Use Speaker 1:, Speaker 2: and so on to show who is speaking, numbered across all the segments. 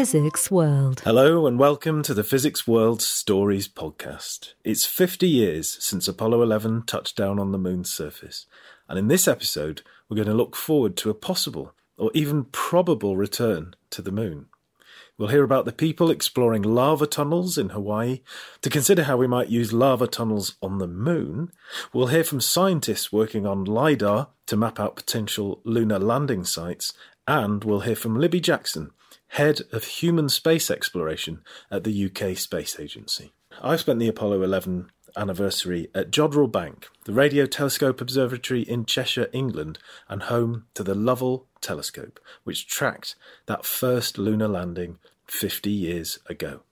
Speaker 1: Physics World.
Speaker 2: Hello, and welcome to the Physics World Stories podcast. It's 50 years since Apollo 11 touched down on the moon's surface, and in this episode, we're going to look forward to a possible or even probable return to the moon. We'll hear about the people exploring lava tunnels in Hawaii. To consider how we might use lava tunnels on the moon, we'll hear from scientists working on LIDAR to map out potential lunar landing sites, and we'll hear from Libby Jackson, head of human space exploration at the UK Space Agency. I spent the Apollo 11 anniversary at Jodrell Bank, the Radio Telescope Observatory in Cheshire, England, and home to the Lovell Telescope, which tracked that first lunar landing 50 years ago.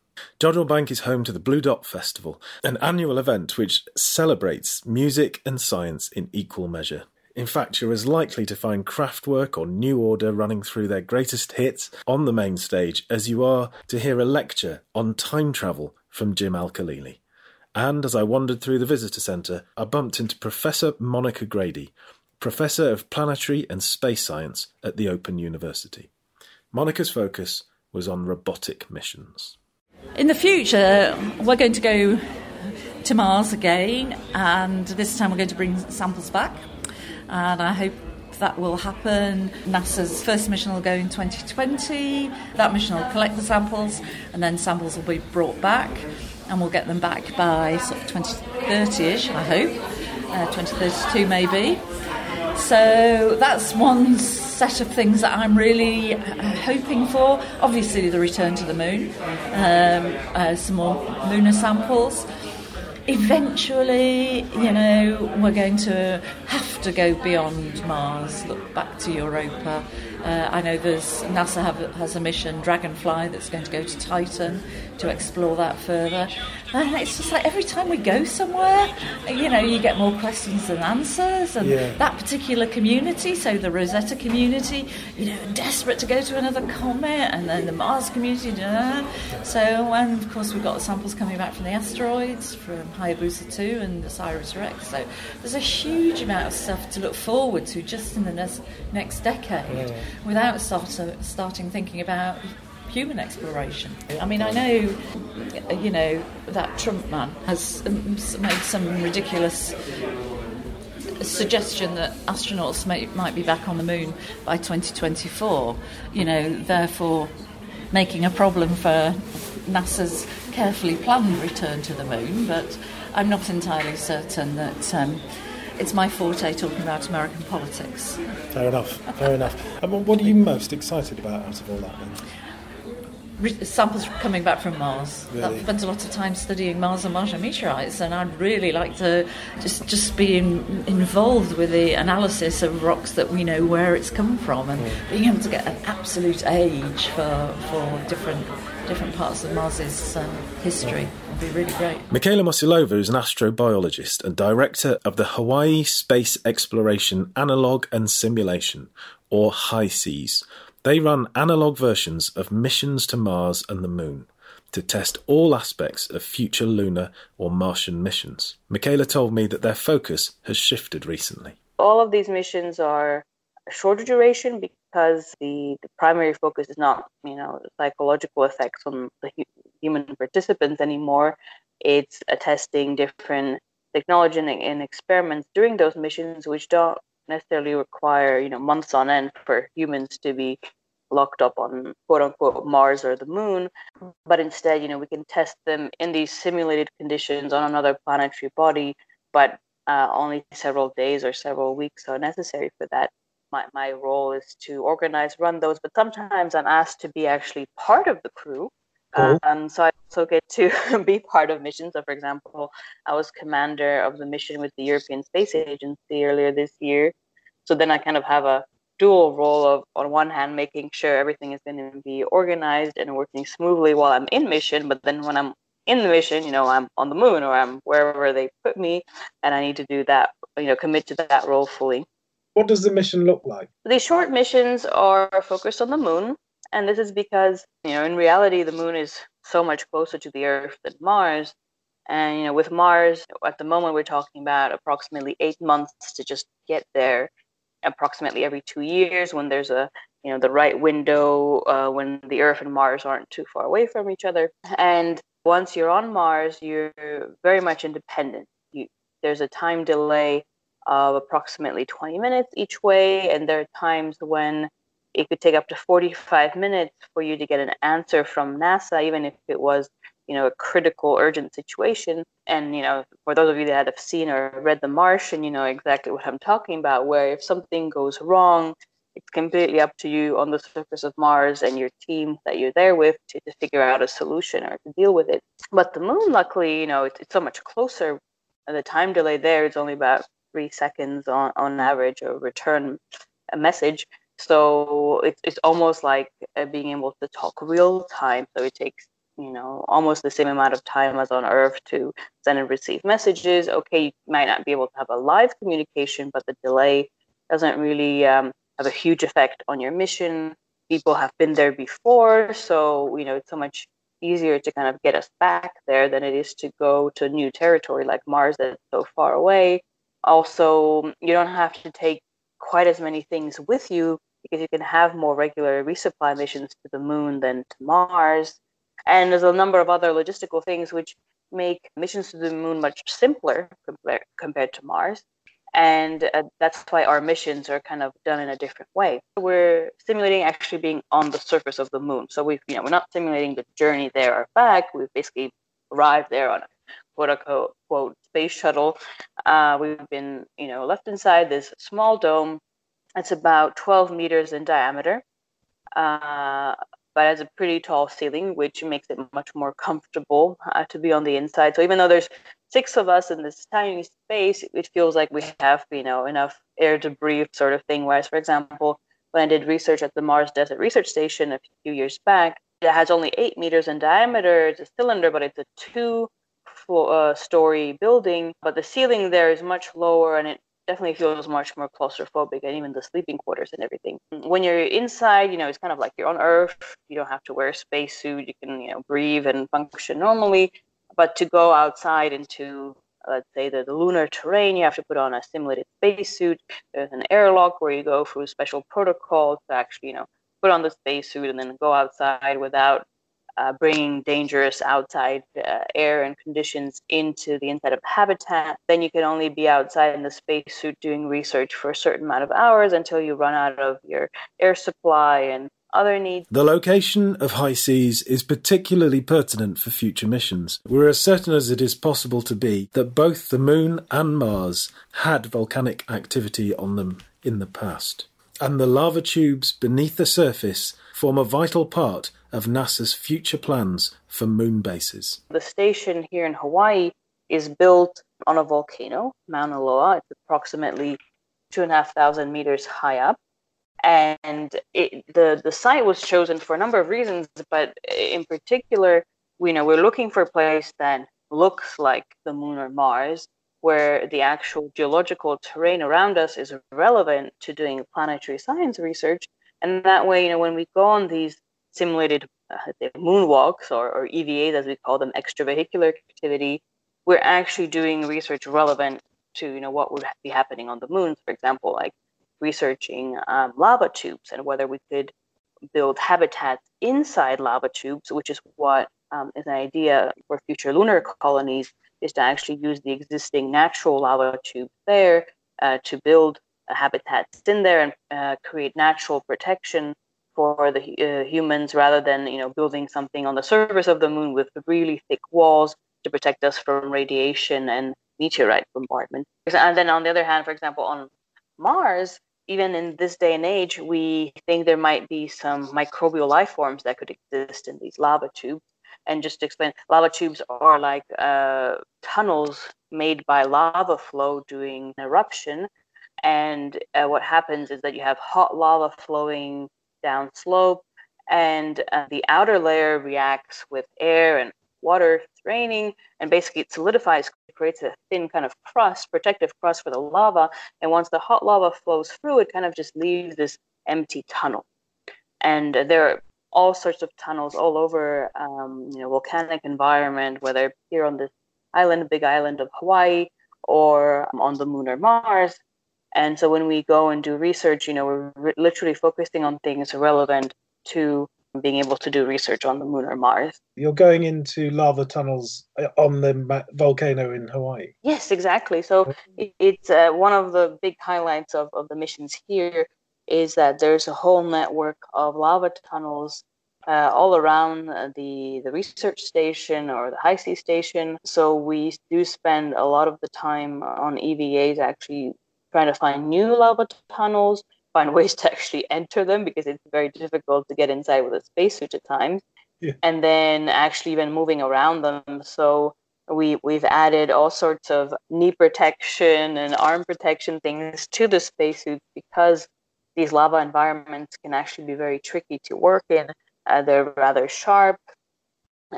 Speaker 2: Jodrell Bank is home to the Blue Dot Festival, an annual event which celebrates music and science in equal measure. In fact, you're as likely to find Kraftwerk or New Order running through their greatest hits on the main stage as you are to hear a lecture on time travel from Jim Al-Khalili. And as I wandered through the visitor centre, I bumped into Professor Monica Grady, Professor of Planetary and Space Science at the Open University. Monica's focus was on robotic missions.
Speaker 3: In the future, we're going to go to Mars again, and this time we're going to bring samples back. And I hope that will happen. NASA's first mission will go in 2020. That mission will collect the samples, and then samples will be brought back, and we'll get them back by sort of 2030 ish, I hope, uh, 2032 maybe. So that's one set of things that I'm really uh, hoping for. Obviously, the return to the moon, um, uh, some more lunar samples. Eventually, you know, we're going to have to go beyond Mars, look back to Europa. Uh, I know there's NASA have, has a mission, Dragonfly, that's going to go to Titan to explore that further. And it's just like every time we go somewhere, you know, you get more questions than answers. And
Speaker 2: Yeah.
Speaker 3: that particular community, so the Rosetta community, you know, desperate to go to another comet, and then the Mars community. da, da, da. So, and of course, we've got the samples coming back from the asteroids, from Hayabusa 2 and OSIRIS-REx. So, there's a huge amount of stuff to look forward to just in the next, next decade without start, starting thinking about human exploration. I mean, I know, you know, that Trump man has made some ridiculous suggestion that astronauts may, might be back on the moon by 2024, you know, therefore making a problem for NASA's carefully planned return to the moon. But I'm not entirely certain that um, it's my forte talking about American politics.
Speaker 4: Fair enough. Fair enough. And what are you most excited about out of all that? Then?
Speaker 3: Samples coming back from Mars.
Speaker 4: Really?
Speaker 3: I've spent a lot of time studying Mars and Martian meteorites, and I'd really like to just just be in, involved with the analysis of rocks that we know where it's come from, and being able to get an absolute age for for different different parts of Mars's um, history would be really great.
Speaker 2: Michaela Musilova is an astrobiologist and director of the Hawaii Space Exploration Analog and Simulation, or HISEAS. They run analog versions of missions to Mars and the Moon to test all aspects of future lunar or Martian missions. Michaela told me that their focus has shifted recently.
Speaker 5: all of these missions are shorter duration because the, the primary focus is not you know psychological effects on the hu- human participants anymore it's testing different technology and, and experiments during those missions which don't necessarily require you know months on end for humans to be locked up on quote unquote Mars or the moon, but instead, you know, we can test them in these simulated conditions on another planetary body, but uh, only several days or several weeks are necessary for that. My, my role is to organize, run those, but sometimes I'm asked to be actually part of the crew.
Speaker 4: Cool.
Speaker 5: Um, so I also get to be part of missions. So, for example, I was commander of the mission with the European Space Agency earlier this year. So then I kind of have a dual role of, on one hand, making sure everything is going to be organized and working smoothly while I'm in mission. But then when I'm in the mission, you know, I'm on the moon or I'm wherever they put me, and I need to do that, you know, commit to that role fully.
Speaker 4: What does the mission look like?
Speaker 5: These short missions are focused on the moon, and this is because, you know, in reality, the moon is so much closer to the Earth than Mars. And, you know, with Mars, at the moment, we're talking about approximately eight months to just get there, approximately every two years when there's a you know the right window uh, when the Earth and Mars aren't too far away from each other. And once you're on Mars, you're very much independent. You, there's a time delay of approximately 20 minutes each way, and there are times when it could take up to 45 minutes for you to get an answer from NASA, even if it was you know a critical urgent situation. And you know for those of you that have seen or read the martian you know exactly what i'm talking about where if something goes wrong it's completely up to you on the surface of mars and your team that you're there with to, to figure out a solution or to deal with it. But the moon luckily you know it's, it's so much closer. The time delay there is only about three seconds on, on average or return a message so it's, it's almost like uh, being able to talk real time so it takes you know almost the same amount of time as on earth to send and receive messages. Okay you might not be able to have a live communication but the delay doesn't really um, have a huge effect on your mission. People have been there before so you know it's so much easier to kind of get us back there than it is to go to new territory like mars that's so far away. Also you don't have to take quite as many things with you because you can have more regular resupply missions to the moon than to mars and there's a number of other logistical things which make missions to the moon much simpler compared, compared to Mars. And uh, that's why our missions are kind of done in a different way. We're simulating actually being on the surface of the moon. So we've, you know, we're not simulating the journey there or back. We've basically arrived there on a quote unquote quote space shuttle. Uh, we've been, you know, left inside this small dome. It's about 12 meters in diameter. Uh, but has a pretty tall ceiling, which makes it much more comfortable uh, to be on the inside. So even though there's six of us in this tiny space, it feels like we have, you know, enough air to breathe, sort of thing. Whereas, for example, when I did research at the Mars Desert Research Station a few years back, it has only eight meters in diameter. It's a cylinder, but it's a two uh, story building. But the ceiling there is much lower and it definitely feels much more claustrophobic and even the sleeping quarters and everything. Mm, when you're inside, you know, it's kind of like you're on Earth. You don't have to wear a spacesuit. You can, you know, breathe and function normally. But to go outside into, let's say, the, the lunar terrain, you have to put on a simulated spacesuit. There's an airlock where you go through special protocols to actually, you know, put on the spacesuit and then go outside without uh, bringing dangerous outside uh, air and conditions into the inside of habitat, then you can only be outside in the spacesuit doing research for a certain amount of hours until you run out of your air supply and other needs.
Speaker 2: The location of HI-SEAS is particularly pertinent for future missions. We're as certain as it is possible to be that both the Moon and Mars had volcanic activity on them in the past. And the lava tubes beneath the surface form a vital part of NASA's future plans for moon bases.
Speaker 5: The station here in Hawaii is built on a volcano, Mauna Loa. It's approximately two and a half thousand meters high up. And it, the, the site was chosen for a number of reasons, but in particular, we know we're looking for a place that looks like the moon or Mars, where the actual geological terrain around us is relevant to doing planetary science research. And that way, you know, when we go on these simulated uh, moonwalks or, or EVAs, as we call them, extravehicular activity, we're actually doing research relevant to you know what would be happening on the moon. For example, like researching um, lava tubes and whether we could build habitats inside lava tubes, which is what um, is an idea for future lunar colonies, is to actually use the existing natural lava tubes there uh, to build habitats in there and uh, create natural protection for the uh, humans rather than you know building something on the surface of the moon with really thick walls to protect us from radiation and meteorite bombardment. And then on the other hand, for example, on Mars, even in this day and age, we think there might be some microbial life forms that could exist in these lava tubes. And just to explain, lava tubes are like uh, tunnels made by lava flow during an eruption. And uh, what happens is that you have hot lava flowing down slope, and uh, the outer layer reacts with air and water. Raining, and basically it solidifies, creates a thin kind of crust, protective crust for the lava. And once the hot lava flows through, it kind of just leaves this empty tunnel. And there are all sorts of tunnels all over, um, you know, volcanic environment, whether here on this island, big island of Hawaii, or um, on the moon or Mars And so when we go and do research, you know, we're re- literally focusing on things relevant to being able to do research on the moon or Mars.
Speaker 4: You're going into lava tunnels uh, on the volcano in Hawaii.
Speaker 5: Yes, exactly. So it's uh, one of the big highlights of, of the missions here is that there's a whole network of lava tunnels uh, all around the the research station or the high sea station. So we do spend a lot of the time on EVAs actually trying to find new lava tunnels, find ways to actually enter them because it's very difficult to get inside with a spacesuit at times. Yeah. And then actually even moving around them. So we we've added all sorts of knee protection and arm protection things to the spacesuits because these lava environments can actually be very tricky to work in. Uh, they're rather sharp,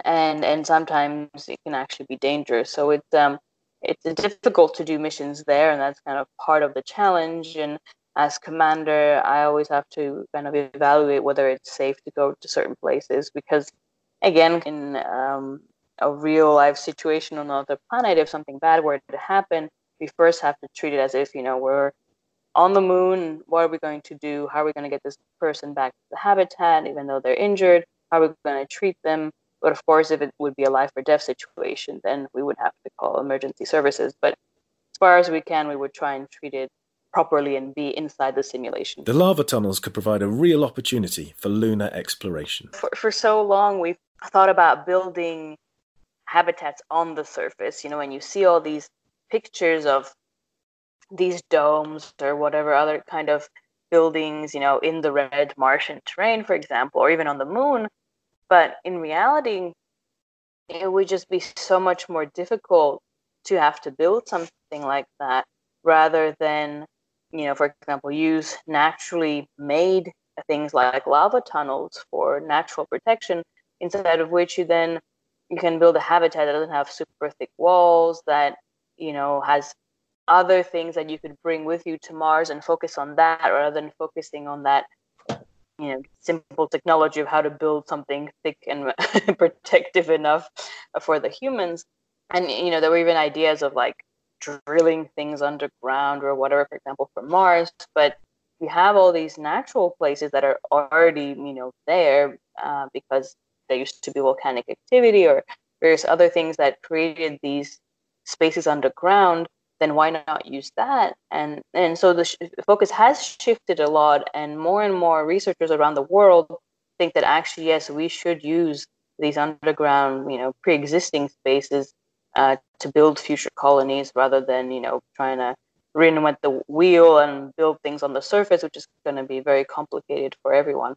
Speaker 5: and and sometimes it can actually be dangerous. So it's um it's difficult to do missions there, and that's kind of part of the challenge. And as commander, I always have to kind of evaluate whether it's safe to go to certain places because, again, in um, a real life situation on another planet, if something bad were to happen, we first have to treat it as if you know we're on the moon, what are we going to do? How are we going to get this person back to the habitat, even though they're injured? How are we going to treat them? But of course, if it would be a life or death situation, then we would have to call emergency services. But as far as we can, we would try and treat it properly and be inside the simulation.
Speaker 2: The lava tunnels could provide a real opportunity for lunar exploration.
Speaker 5: For, for so long, we've thought about building habitats on the surface, you know, and you see all these pictures of these domes or whatever other kind of buildings, you know, in the red Martian terrain, for example, or even on the moon. But in reality, it would just be so much more difficult to have to build something like that rather than, you know, for example, use naturally made things like lava tunnels for natural protection, instead of which you then you can build a habitat that doesn't have super thick walls that you know has other things that you could bring with you to Mars and focus on that rather than focusing on that you know simple technology of how to build something thick and protective enough for the humans. And you know there were even ideas of like drilling things underground or whatever for example for mars. But we have all these natural places that are already you know there uh, because there used to be volcanic activity or various other things that created these spaces underground then why not use that? And and so the, sh- focus has shifted a lot, and more and more researchers around the world think that actually yes, we should use these underground, you know, pre-existing spaces uh, to build future colonies rather than you know trying to reinvent the wheel and build things on the surface, which is going to be very complicated for everyone.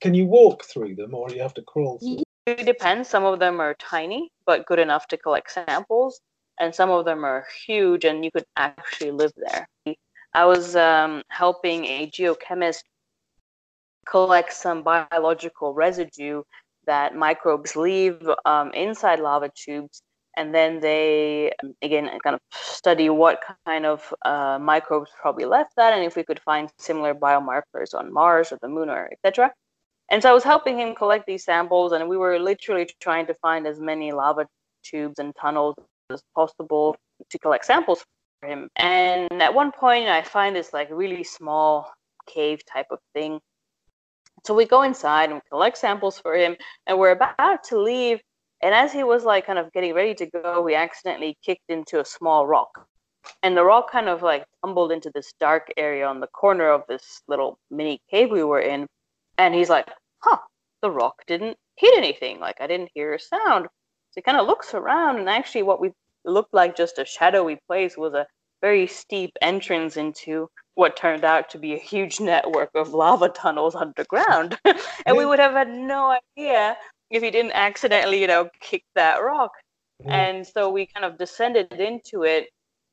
Speaker 4: Can you walk through them, or you have to crawl? Through?
Speaker 5: It depends. Some of them are tiny, but good enough to collect samples and some of them are huge and you could actually live there. I was um, helping a geochemist collect some biological residue that microbes leave um, inside lava tubes. And then they, again, kind of study what kind of uh, microbes probably left that, and if we could find similar biomarkers on Mars or the Moon or etc. And so I was helping him collect these samples, and we were literally trying to find as many lava tubes and tunnels as possible to collect samples for him. And at one point, I find this like really small cave type of thing. So we go inside and collect samples for him, and we're about to leave. And as he was like kind of getting ready to go, we accidentally kicked into a small rock. And the rock kind of like tumbled into this dark area on the corner of this little mini cave we were in. And he's like, huh, the rock didn't hit anything. Like I didn't hear a sound. So he kind of looks around, and actually, what we looked like just a shadowy place was a very steep entrance into what turned out to be a huge network of lava tunnels underground. and we would have had no idea if he didn't accidentally, you know, kick that rock. And so we kind of descended into it.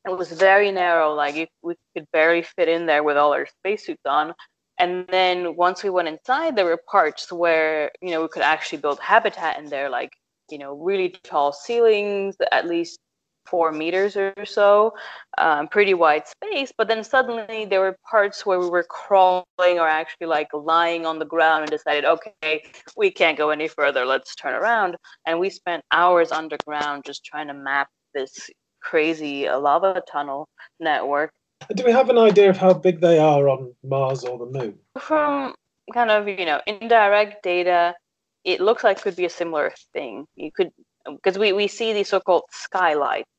Speaker 5: It was very narrow, like we could barely fit in there with all our spacesuits on. And then once we went inside, there were parts where, you know, we could actually build habitat in there, like you know, really tall ceilings, at least four meters or so, um, pretty wide space. But then suddenly there were parts where we were crawling or actually like lying on the ground and decided, okay, we can't go any further. Let's turn around. And we spent hours underground just trying to map this crazy lava tunnel network.
Speaker 4: Do we have an idea of how big they are on Mars or the Moon?
Speaker 5: From kind of you know indirect data, it looks like could be a similar thing. You could because we, we see these so-called skylights.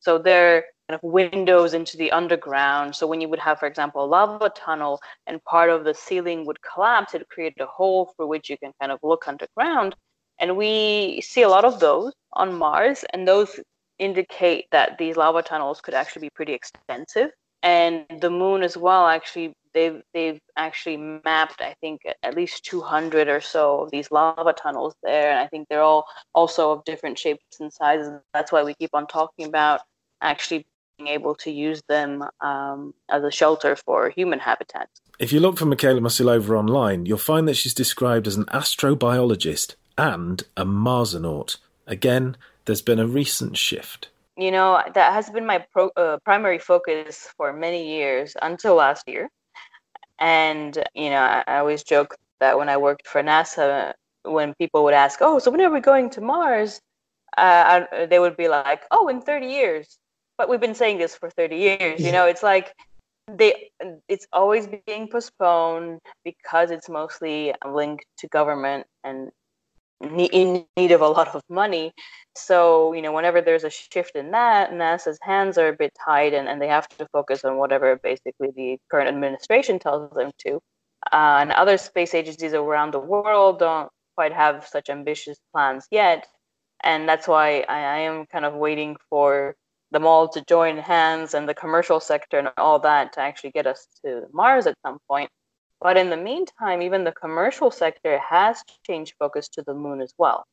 Speaker 5: So they're kind of windows into the underground. So when you would have, for example, a lava tunnel and part of the ceiling would collapse, it created a hole through which you can kind of look underground. And we see a lot of those on Mars, and those indicate that these lava tunnels could actually be pretty extensive. And the moon as well, actually, they've they've actually mapped, I think, at least 200 or so of these lava tunnels there, and I think they're all also of different shapes and sizes. That's why we keep on talking about actually being able to use them um, as a shelter for human habitats.
Speaker 2: If you look for Michaela Musilova online, you'll find that she's described as an astrobiologist and a Marsonaut. Again, there's been a recent shift.
Speaker 5: You know, that has been my pro, uh, primary focus for many years until last year. And, you know, I, I always joke that when I worked for NASA, when people would ask, oh, so when are we going to Mars? Uh, I, they would be like, oh, in 30 years. But we've been saying this for 30 years. You know, it's like they it's always being postponed because it's mostly linked to government and in need of a lot of money. So, you know, whenever there's a shift in that, NASA's hands are a bit tied and, and they have to focus on whatever basically the current administration tells them to. Uh, and other space agencies around the world don't quite have such ambitious plans yet. And that's why I, I am kind of waiting for them all to join hands and the commercial sector and all that to actually get us to Mars at some point. But in the meantime, even the commercial sector has changed focus to the moon as well.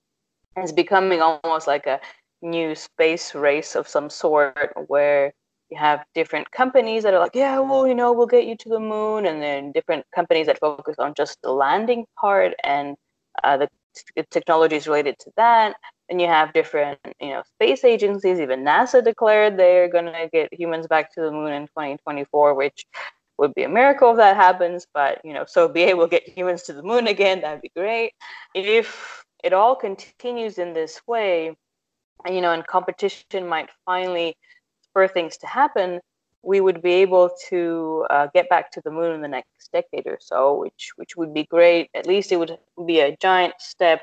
Speaker 5: It's becoming almost like a new space race of some sort where you have different companies that are like, yeah, well, you know, we'll get you to the moon, and then different companies that focus on just the landing part and uh, the t- technologies related to that. And you have different, you know, space agencies. Even NASA declared they're going to get humans back to the moon in 2024, which would be a miracle if that happens, but you know, so be able to get humans to the moon again, that'd be great. If it all continues in this way, you know, and competition might finally spur things to happen, we would be able to uh, get back to the moon in the next decade or so, which which would be great. At least it would be a giant step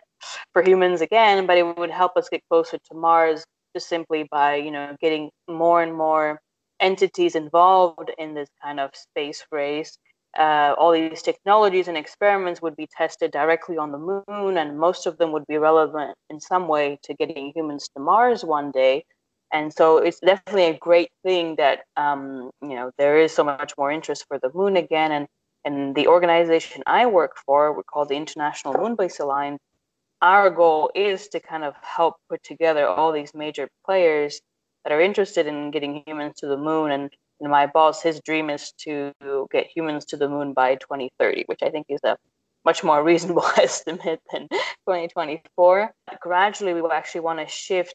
Speaker 5: for humans again, but it would help us get closer to Mars just simply by you know getting more and more entities involved in this kind of space race. Uh, all these technologies and experiments would be tested directly on the moon, and most of them would be relevant in some way to getting humans to Mars one day. And so it's definitely a great thing that um, you know there is so much more interest for the moon again. And and the organization I work for, we're called the International Moonbase Alliance. Our goal is to kind of help put together all these major players that are interested in getting humans to the moon. And, and my boss, his dream is to get humans to the moon by 2030, which I think is a much more reasonable estimate than 2024. Gradually, we will actually want to shift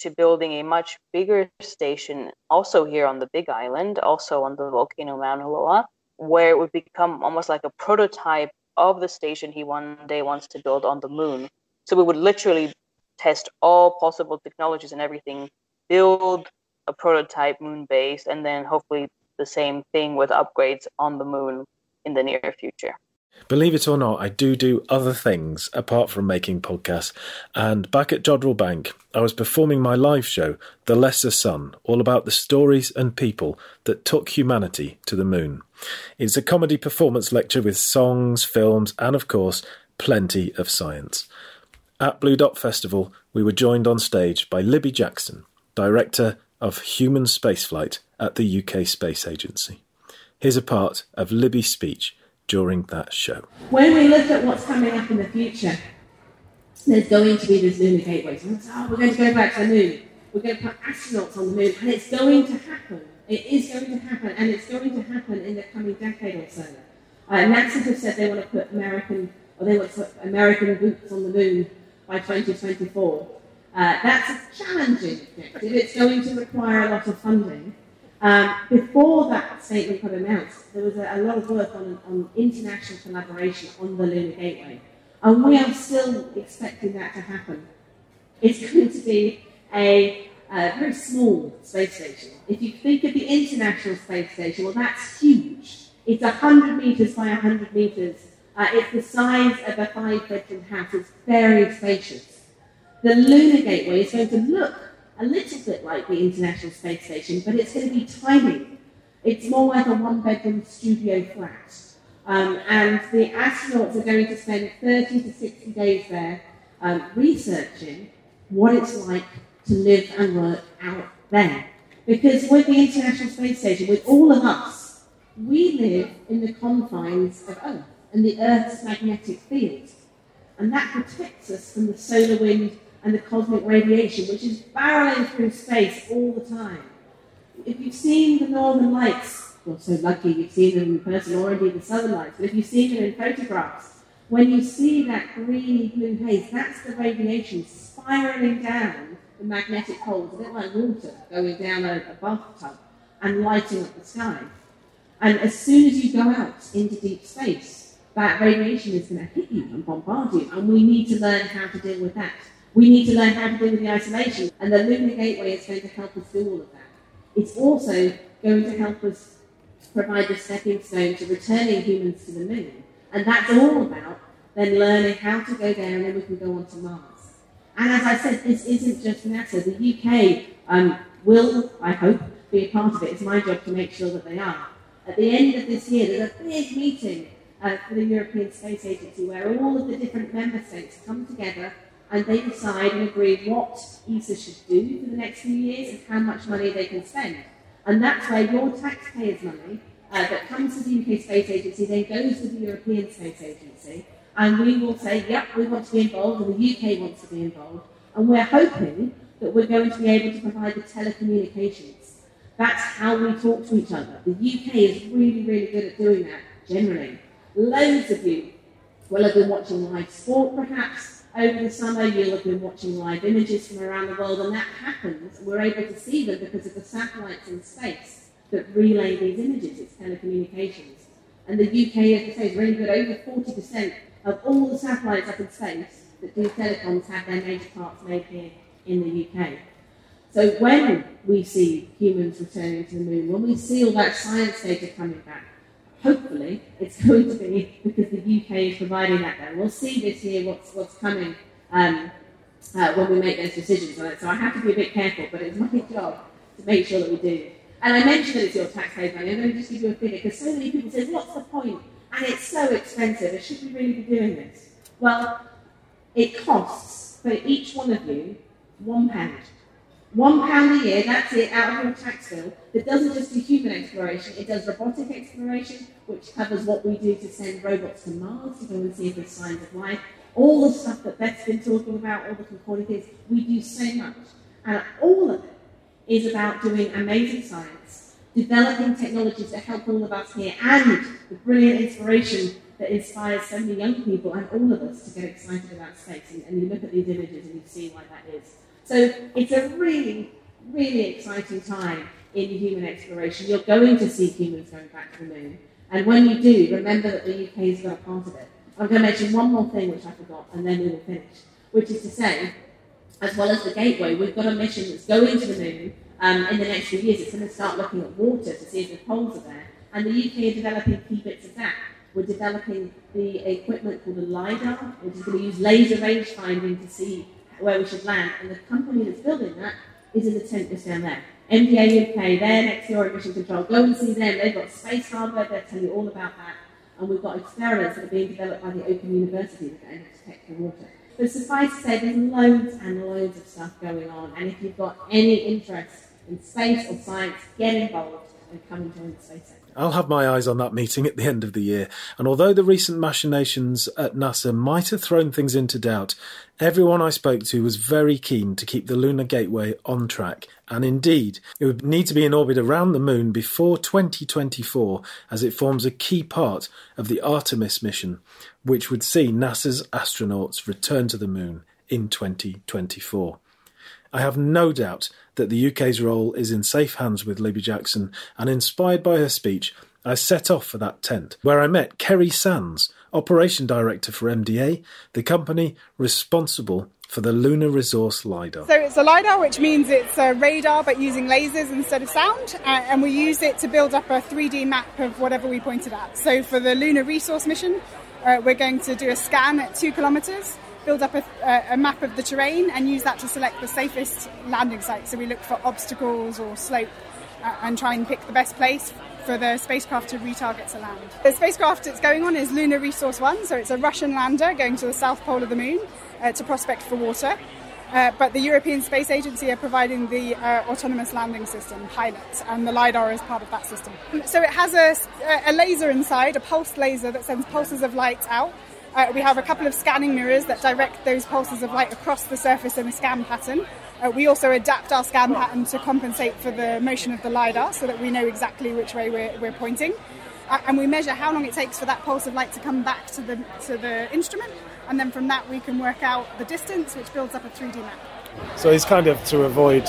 Speaker 5: to building a much bigger station also here on the Big Island, also on the volcano Mauna Loa, where it would become almost like a prototype of the station he one day wants to build on the moon. So we would literally test all possible technologies and everything build a prototype moon base and then hopefully the same thing with upgrades on the moon in the near future.
Speaker 2: Believe it or not, I do do other things apart from making podcasts. And back at Jodrell Bank, I was performing my live show, The Lesser Sun, all about the stories and people that took humanity to the moon. It's a comedy performance lecture with songs, films, and of course, plenty of science. At Blue Dot Festival, we were joined on stage by Libby Jackson, Director of Human Spaceflight at the UK Space Agency. Here's a part of Libby's speech during that show.
Speaker 1: When we look at what's coming up in the future, there's going to be this lunar gateway. So oh, we're going to go back to the moon. We're going to put astronauts on the moon, and it's going to happen. It is going to happen, and it's going to happen in the coming decade or so. Uh, NASA have said they want to put American, or they want to put American boots on the moon by 2024. Uh, that's a challenging objective. It's going to require a lot of funding. Um, before that statement got announced, there was a, a lot of work on, on, international collaboration on the Lunar Gateway. And we are still expecting that to happen. It's going to be a, a very small space station. If you think of the International Space Station, well, that's huge. It's 100 metres by 100 metres. Uh, it's the size of a five bedroom house. It's very spacious. The Lunar Gateway is going to look a little bit like the International Space Station, but it's going to be tiny. It's more like a one bedroom studio flat. Um, and the astronauts are going to spend 30 to 60 days there um, researching what it's like to live and work out there. Because with the International Space Station, with all of us, we live in the confines of Earth and the Earth's magnetic field. And that protects us from the solar wind and the cosmic radiation, which is barreling through space all the time. If you've seen the Northern Lights, you're so lucky you've seen them in person, or indeed the Southern Lights, but if you've seen them in photographs, when you see that greeny blue haze, that's the radiation spiraling down the magnetic poles, a bit like water going down a, a bathtub and lighting up the sky. And as soon as you go out into deep space, that radiation is going to hit you and bombard you, and we need to learn how to deal with that. We need to learn how to deal with the isolation, and the Lunar Gateway is going to help us do all of that. It's also going to help us provide the stepping stone to returning humans to the moon. And that's all about then learning how to go there and then we can go on to Mars. And as I said, this isn't just NASA. The UK um, will, I hope, be a part of it. It's my job to make sure that they are. At the end of this year, there's a big meeting uh, for the European Space Agency where all of the different member states come together and they decide and agree what ESA should do for the next few years and how much money they can spend. And that's where your taxpayers' money uh, that comes to the UK Space Agency then goes to the European Space Agency and we will say, yep, we want to be involved, and the UK wants to be involved. And we're hoping that we're going to be able to provide the telecommunications. That's how we talk to each other. The UK is really, really good at doing that, generally. Loads of you will have been watching live sport, perhaps, over the summer. You'll have been watching live images from around the world, and that happens. We're able to see them because of the satellites in space that relay these images. It's telecommunications. And the UK, as I say, is really good. Over 40% of all the satellites up in space that do telecoms have their major parts made here in the UK. So when we see humans returning to the moon, when we see all that science data coming back, hopefully it's going to be because the UK is providing that there. We'll see this year what's, what's coming um, uh, when we make those decisions on it. So I have to be a bit careful, but it's my job to make sure that we do. And I mentioned that it's your taxpayers' money. I'm going to just give you a figure because so many people say, what's the point and it's so expensive. Should we really be doing this? Well, it costs for each one of you one pound. One pound a year, that's it, out of your tax bill. It doesn't just do human exploration, it does robotic exploration, which covers what we do to send robots to Mars to go and see if there's signs of life. All the stuff that Beth's been talking about, all the Concordia things, we do so much. And all of it is about doing amazing science developing technologies that help all of us here, and the brilliant inspiration that inspires so many young people and all of us to get excited about space. And, and you look at these images and you see why that is. So it's a really, really exciting time in human exploration. You're going to see humans going back to the moon. And when you do, remember that the UK got a part of it. I'm going to mention one more thing which I forgot, and then we will finish, which is to say, as well as the Gateway, we've got a mission that's going to the moon um, in the next few years, it's going to start looking at water to see if the poles are there. And the UK are developing key bits of that. We're developing the equipment called a LIDAR, which is going to use laser range finding to see where we should land. And the company that's building that is in the tent just down there. MDA UK, they're next door at Mission Control. Go and see them. They've got space hardware, they'll tell you all about that. And we've got experiments that are being developed by the Open University that are able to detect the water. But suffice to say, there's loads and loads of stuff going on. And if you've got any interest in space or science, get involved and come and join the space.
Speaker 2: I'll have my eyes on that meeting at the end of the year. And although the recent machinations at NASA might have thrown things into doubt, everyone I spoke to was very keen to keep the Lunar Gateway on track. And indeed, it would need to be in orbit around the moon before 2024, as it forms a key part of the Artemis mission, which would see NASA's astronauts return to the moon in 2024. I have no doubt that the UK's role is in safe hands with Libby Jackson, and inspired by her speech, I set off for that tent, where I met Kerry Sands Operation Director for MDA, the company responsible for the Lunar Resource LiDAR.
Speaker 6: So it's a LiDAR, which means it's a radar but using lasers instead of sound, uh, and we use it to build up a 3D map of whatever we pointed at. So for the Lunar Resource mission, uh, we're going to do a scan at two kilometres, build up a, a, map of the terrain, and use that to select the safest landing site. So we look for obstacles or slope uh, and try and pick the best place for the spacecraft to retarget to land. The spacecraft it's going on is Lunar Resource One, so it's a Russian lander going to the south pole of the moon uh, to prospect for water. Uh, but the European Space Agency are providing the uh, autonomous landing system, pilot, and the LiDAR is part of that system. So it has a, a laser inside, a pulsed laser that sends pulses of light out. Uh, we have a couple of scanning mirrors that direct those pulses of light across the surface in a scan pattern. Uh, we also adapt our scan pattern to compensate for the motion of the LiDAR so that we know exactly which way we're, we're pointing. Uh, and we measure how long it takes for that pulse of light to come back to the, to the instrument and then from that we can work out the distance, which builds up a 3D map.
Speaker 4: So it's kind of to avoid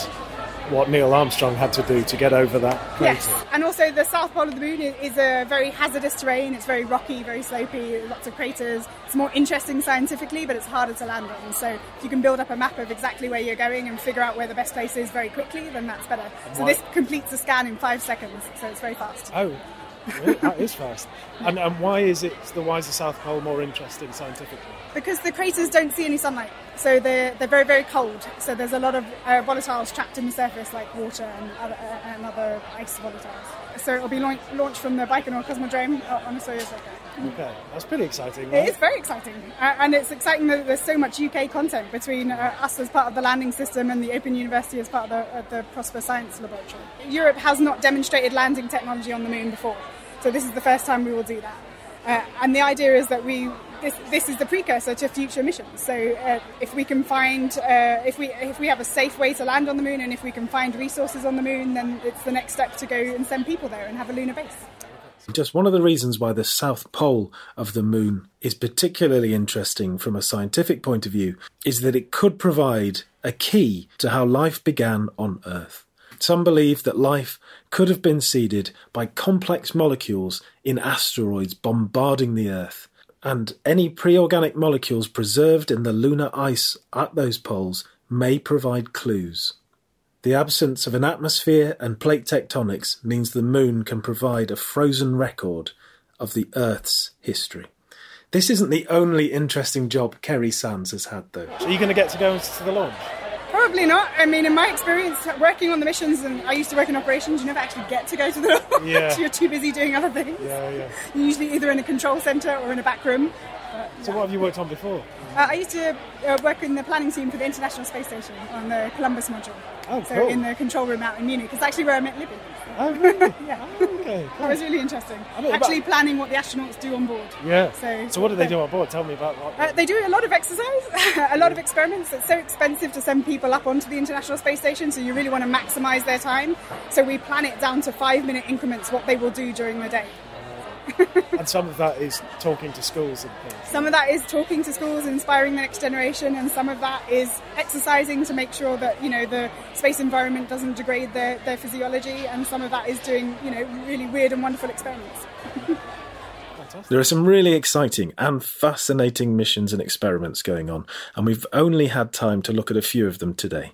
Speaker 4: what Neil Armstrong had to do to get over that.
Speaker 6: Crater. Yes, and also the south pole of the moon is a very hazardous terrain. It's very rocky, very slopey, lots of craters. It's more interesting scientifically, but it's harder to land on. So if you can build up a map of exactly where you're going and figure out where the best place is very quickly, then that's better. So this completes a scan in five seconds, so it's very fast.
Speaker 4: Oh, really? that is fast. And, and why is it the why is the South Pole more interesting scientifically?
Speaker 6: Because the craters don't see any sunlight, so they're they're very very cold. So there's a lot of uh, volatiles trapped in the surface, like water and other, uh, and other ice volatiles. So it'll be launch, launched from the Baikonur Cosmodrome on a Soyuz rocket.
Speaker 4: Okay, that's pretty exciting. Right?
Speaker 6: It is very exciting, uh, and it's exciting that there's so much UK content between uh, us as part of the landing system and the Open University as part of the, uh, the ProSPA Science Laboratory. Europe has not demonstrated landing technology on the moon before, so this is the first time we will do that. Uh, and the idea is that we this, this is the precursor to future missions. So uh, if we can find uh, if we if we have a safe way to land on the moon and if we can find resources on the moon, then it's the next step to go and send people there and have a lunar base.
Speaker 2: Just one of the reasons why the south pole of the moon is particularly interesting from a scientific point of view is that it could provide a key to how life began on Earth. Some believe that life could have been seeded by complex molecules in asteroids bombarding the Earth, and any pre organic molecules preserved in the lunar ice at those poles may provide clues. The absence of an atmosphere and plate tectonics means the moon can provide a frozen record of the Earth's history. This isn't the only interesting job Kerry Sands has had, though.
Speaker 4: Are you going to get to go to the launch?
Speaker 6: Probably not. I mean, in my experience working on the missions, and I used to work in operations, you never actually get to go to the launch. Yeah. You're too busy doing other things.
Speaker 4: Yeah, yeah.
Speaker 6: You're usually either in a control centre or in a back room.
Speaker 4: So, what have you worked on before?
Speaker 6: Uh, I used to uh, work in the planning team for the International Space Station on the Columbus module.
Speaker 4: Oh,
Speaker 6: so
Speaker 4: cool.
Speaker 6: in the control room out in Munich. It's actually where I met Libby.
Speaker 4: Oh, really?
Speaker 6: yeah.
Speaker 4: Oh, okay.
Speaker 6: That was really interesting. Actually, about... planning what the astronauts do on board.
Speaker 4: Yeah. So, so what do they do on board? Tell me about what.
Speaker 6: Uh, they do a lot of exercise, a lot of experiments. It's so expensive to send people up onto the International Space Station, so you really want to maximise their time. So we plan it down to five minute increments what they will do during the day.
Speaker 4: and some of that is talking to schools and things.
Speaker 6: Some of that is talking to schools, inspiring the next generation, and some of that is exercising to make sure that you know the space environment doesn't degrade their, their physiology, and some of that is doing you know really weird and wonderful experiments.
Speaker 2: There are some really exciting and fascinating missions and experiments going on, and we've only had time to look at a few of them today.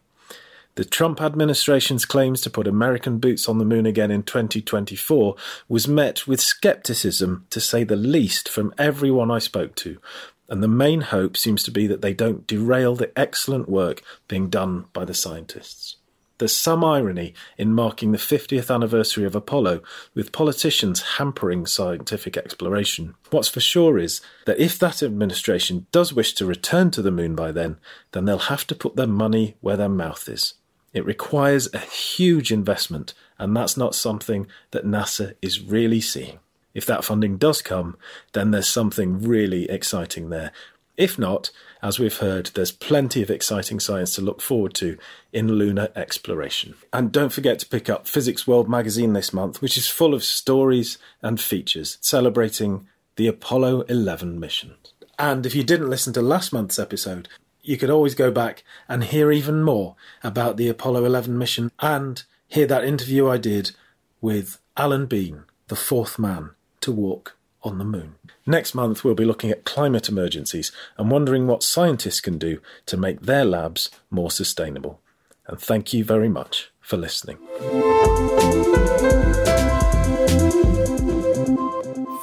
Speaker 2: The Trump administration's claims to put American boots on the moon again in 2024 was met with skepticism, to say the least, from everyone I spoke to, and the main hope seems to be that they don't derail the excellent work being done by the scientists. There's some irony in marking the 50th anniversary of Apollo with politicians hampering scientific exploration. What's for sure is that if that administration does wish to return to the moon by then, then they'll have to put their money where their mouth is. It requires a huge investment, and that's not something that NASA is really seeing. If that funding does come, then there's something really exciting there. If not, as we've heard, there's plenty of exciting science to look forward to in lunar exploration. And don't forget to pick up Physics World magazine this month, which is full of stories and features celebrating the Apollo 11 mission. And if you didn't listen to last month's episode, you could always go back and hear even more about the Apollo 11 mission and hear that interview I did with Alan Bean, the fourth man to walk on the moon. Next month, we'll be looking at climate emergencies and wondering what scientists can do to make their labs more sustainable. And thank you very much for listening.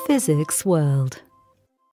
Speaker 7: Physics World.